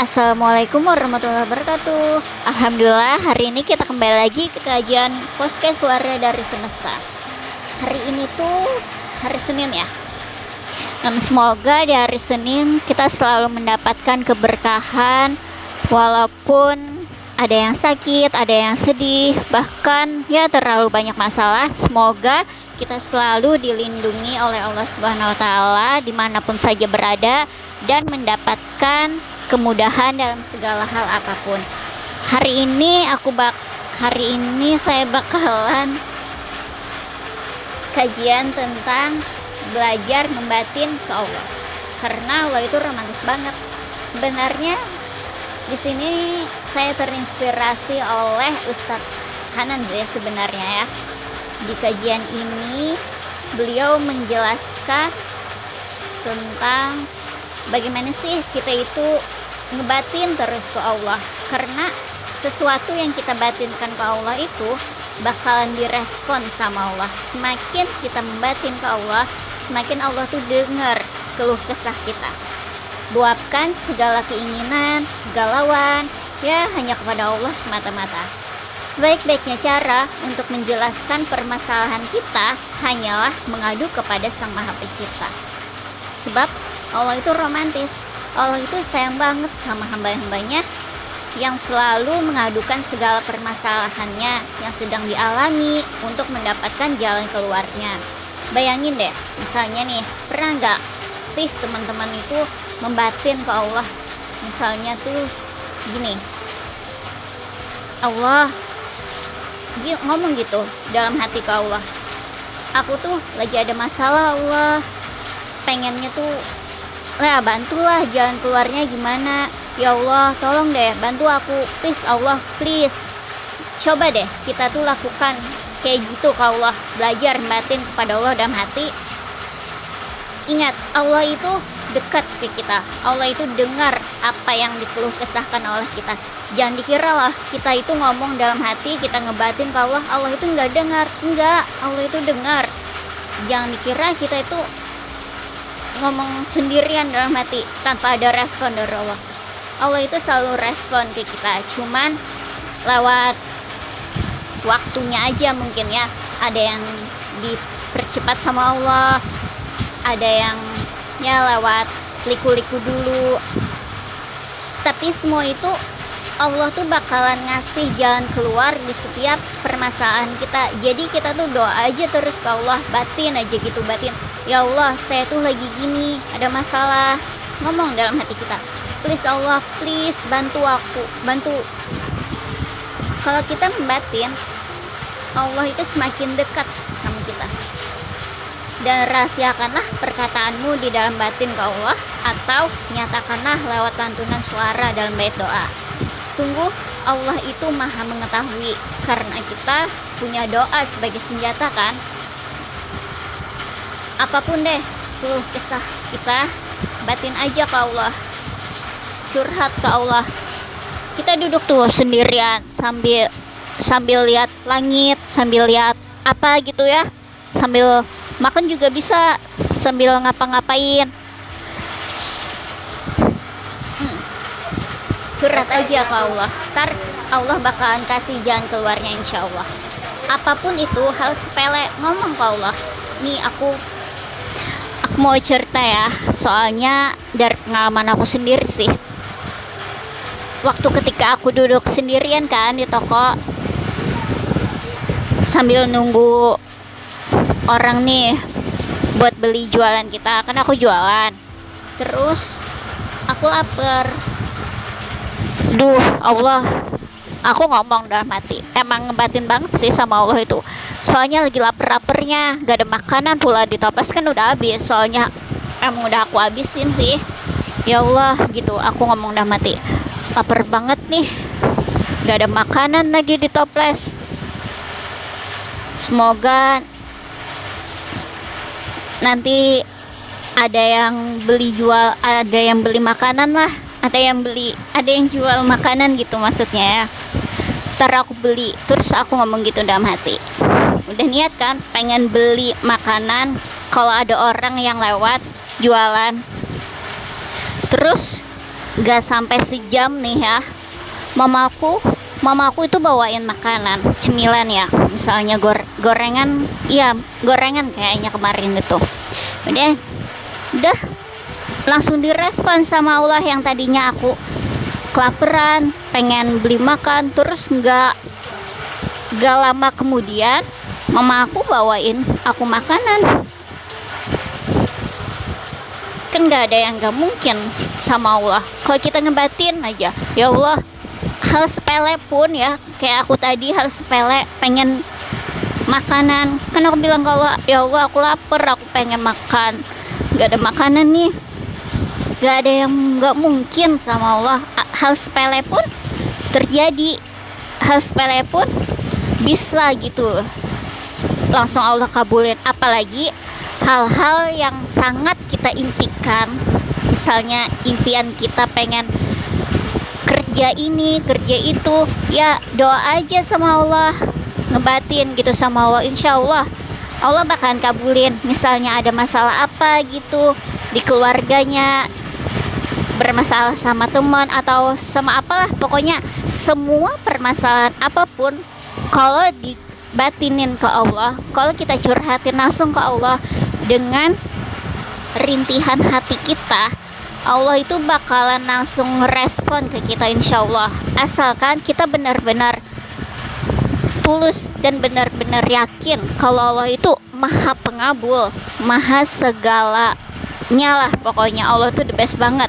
Assalamualaikum warahmatullahi wabarakatuh. Alhamdulillah hari ini kita kembali lagi ke kajian podcast suara dari semesta. Hari ini tuh hari Senin ya. Dan semoga di hari Senin kita selalu mendapatkan keberkahan Walaupun ada yang sakit, ada yang sedih, bahkan ya terlalu banyak masalah. Semoga kita selalu dilindungi oleh Allah Subhanahu wa Ta'ala di mana pun saja berada dan mendapatkan kemudahan dalam segala hal apa pun. Hari ini aku bak hari ini saya bakalan kajian tentang belajar membatin ke Allah. Karena Allah itu romantis banget. Sebenarnya di sini saya terinspirasi oleh Ustadz Hanan ya sebenarnya ya. Di kajian ini beliau menjelaskan tentang bagaimana sih kita itu ngebatin terus ke Allah. Karena sesuatu yang kita batinkan ke Allah itu bakalan direspon sama Allah. Semakin kita membatin ke Allah semakin Allah tuh dengar keluh kesah kita. Luapkan segala keinginan galauan ya hanya kepada Allah semata-mata. Sebaik-baiknya cara untuk menjelaskan permasalahan kita hanyalah mengadu kepada Sang Maha Pencipta. Sebab Allah itu romantis Allah itu sayang banget sama hamba-hambanya yang selalu mengadukan segala permasalahannya yang sedang dialami untuk mendapatkan jalan keluarnya. Bayangin deh, misalnya nih, pernah nggak sih teman-teman itu membatin ke Allah? Misalnya tuh gini, Allah ngomong gitu dalam hati ke Allah. Aku tuh lagi ada masalah Allah, pengennya tuh ya bantulah jalan keluarnya gimana. Ya Allah tolong deh bantu aku. Please Allah please. Coba deh kita tuh lakukan kayak gitu ke Allah. Belajar batin kepada Allah dalam hati. Ingat Allah itu dekat ke kita. Allah itu dengar apa yang dikeluh kesahkan oleh kita. Jangan dikira lah kita itu ngomong dalam hati kita ngebatin ke Allah. Allah itu nggak dengar. Enggak Allah itu dengar. Jangan dikira kita itu ngomong sendirian dalam hati tanpa ada respon dari Allah. Allah itu selalu respon ke kita cuman lewat waktunya aja mungkin ya. Ada yang dipercepat sama Allah ada yang ya lewat liku-liku dulu. Tapi semua itu Allah tuh bakalan ngasih jalan keluar di setiap permasalahan kita. Jadi kita tuh doa aja terus ke Allah batin aja gitu batin ya Allah saya tuh lagi gini ada masalah. Ngomong dalam hati kita. Please Allah please bantu aku bantu. Kalau kita membatin Allah itu semakin dekat sama kita. Dan rahasiakanlah perkataanmu di dalam batin ke Allah atau nyatakanlah lewat lantunan suara dalam bait doa. Sungguh Allah itu maha mengetahui karena kita punya doa sebagai senjata kan. Apa pun deh keluh kesah kita batin aja ke Allah. Curhat ke Allah. Kita duduk tuh sendirian sambil sambil lihat langit, sambil lihat apa gitu ya. Sambil makan juga bisa sambil ngapa-ngapain curhat aja ke Allah ntar Allah bakalan kasih jalan keluarnya insya Allah apa pun itu hal sepele ngomong ke Allah nih aku aku mau cerita ya. Soalnya dari pengalaman aku sendiri sih. Waktu ketika aku duduk sendirian kan di toko sambil nunggu orang nih buat beli jualan kita. Kan aku jualan. Terus aku lapar. Duh Allah aku ngomong dalam hati. Emang ngebatin banget sih sama Allah itu. Soalnya lagi lapar-lapernya gak ada makanan pula. Di toples kan udah habis. Soalnya emang udah aku habisin sih. Ya Allah gitu. Aku ngomong dalam hati. Lapar banget nih. Gak ada makanan lagi di toples. Semoga nanti ada yang beli jual ada yang beli makanan lah ada yang beli ada yang jual makanan gitu maksudnya ya. Ntar aku beli terus aku ngomong gitu dalam hati. Udah niat kan pengen beli makanan kalau ada orang yang lewat jualan. Terus gak sampai sejam nih ya mamaku mamaku itu bawain makanan cemilan ya. Misalnya gor gorengan iya gorengan kayaknya kemarin itu. Udah udah langsung direspon sama Allah yang tadinya aku kelaparan pengen beli makan terus nggak gak lama kemudian mama aku bawain aku makanan. Kan nggak ada yang nggak mungkin sama Allah. Kalau kita ngebatin aja ya Allah hal sepele pun ya kayak aku tadi hal sepele pengen makanan. Kan aku bilang kalau ya Allah aku lapar aku pengen makan. Nggak ada makanan nih nggak ada yang nggak mungkin sama Allah. Hal sepele pun terjadi. Hal sepele pun bisa gitu. Langsung Allah kabulin. Apalagi hal-hal yang sangat kita impikan. Misalnya impian kita pengen kerja ini kerja itu. Ya doa aja sama Allah. Ngebatin gitu sama Allah. Insya Allah Allah bakalan kabulin. Misalnya ada masalah apa gitu di keluarganya bermasalah sama teman atau sama apalah pokoknya semua permasalahan apa pun kalau dibatinin ke Allah kalau kita curhatin langsung ke Allah dengan rintihan hati kita Allah itu bakalan langsung respon ke kita insya Allah asalkan kita benar-benar tulus dan benar-benar yakin kalau Allah itu maha pengabul maha segalanya lah pokoknya Allah itu the best banget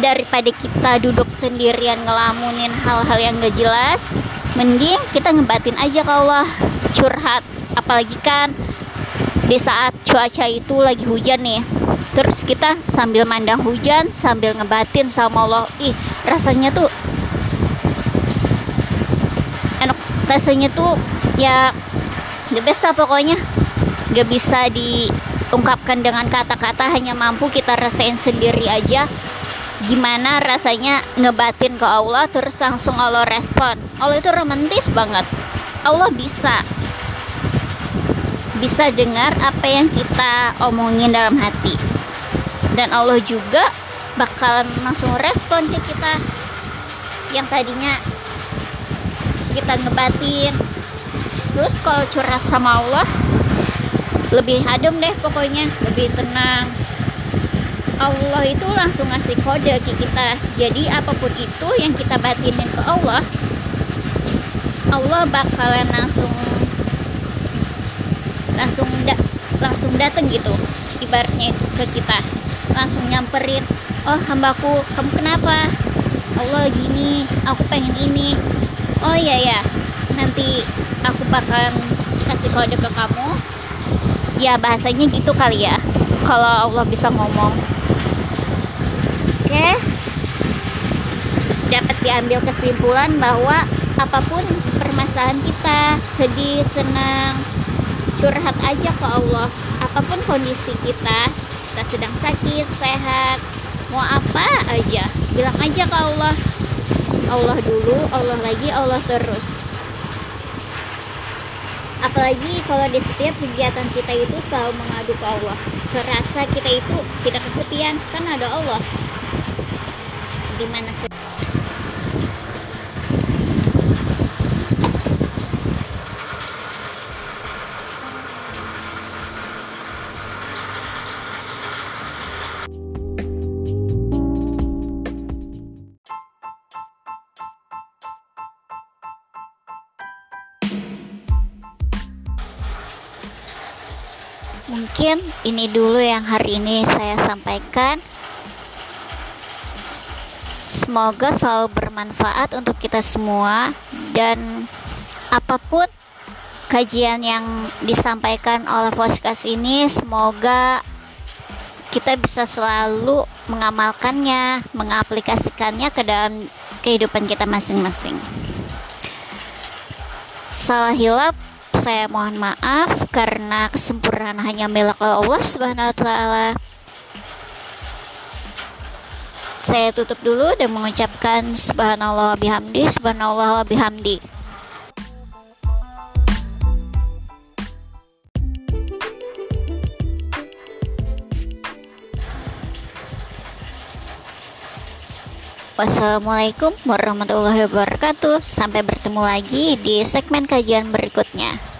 daripada kita duduk sendirian ngelamunin hal-hal yang gak jelas mending kita ngebatin aja ke Allah curhat. Apalagi kan di saat cuaca itu lagi hujan nih terus kita sambil mandang hujan sambil ngebatin sama Allah. Ih rasanya tuh enak. Rasanya tuh ya best lah pokoknya. Gak bisa diungkapkan dengan kata-kata hanya mampu kita rasain sendiri aja gimana rasanya ngebatin ke Allah terus langsung Allah respon. Allah itu romantis banget. Allah bisa. Bisa dengar apa yang kita omongin dalam hati. Dan Allah juga bakalan langsung respon ke kita yang tadinya kita ngebatin. Terus kalau curhat sama Allah lebih adem deh pokoknya lebih tenang Allah itu langsung ngasih kode ke kita. Jadi apa pun itu yang kita batinin ke Allah Allah bakalan langsung langsung da langsung dateng gitu ibaratnya itu ke kita. Langsung nyamperin oh hambaku kamu kenapa? Allah gini aku pengen ini. Oh iya ya nanti aku bakalan kasih kode ke kamu. Ya bahasanya gitu kali ya kalau Allah bisa ngomong dapat diambil kesimpulan bahwa apa pun permasalahan kita sedih senang curhat aja ke Allah apa pun kondisi kita kita sedang sakit sehat mau apa aja bilang aja ke Allah. Allah dulu Allah lagi Allah terus. Apalagi kalau di setiap kegiatan kita itu selalu mengadu ke Allah. Serasa kita itu tidak kesepian kan ada Allah. Di mana mungkin ini dulu yang hari ini saya sampaikan semoga selalu bermanfaat untuk kita semua dan apa pun kajian yang disampaikan oleh podcast ini semoga kita bisa selalu mengamalkannya, mengaplikasikannya ke dalam kehidupan kita masing-masing. Salah hilap saya mohon maaf karena kesempurnaan hanya milik Allah Subhanahu wa taala. Saya tutup dulu dan mengucapkan subhanallah bihamdi, subhanallah bihamdi. Wassalamualaikum warahmatullahi wabarakatuh. Sampai bertemu lagi di segmen kajian berikutnya.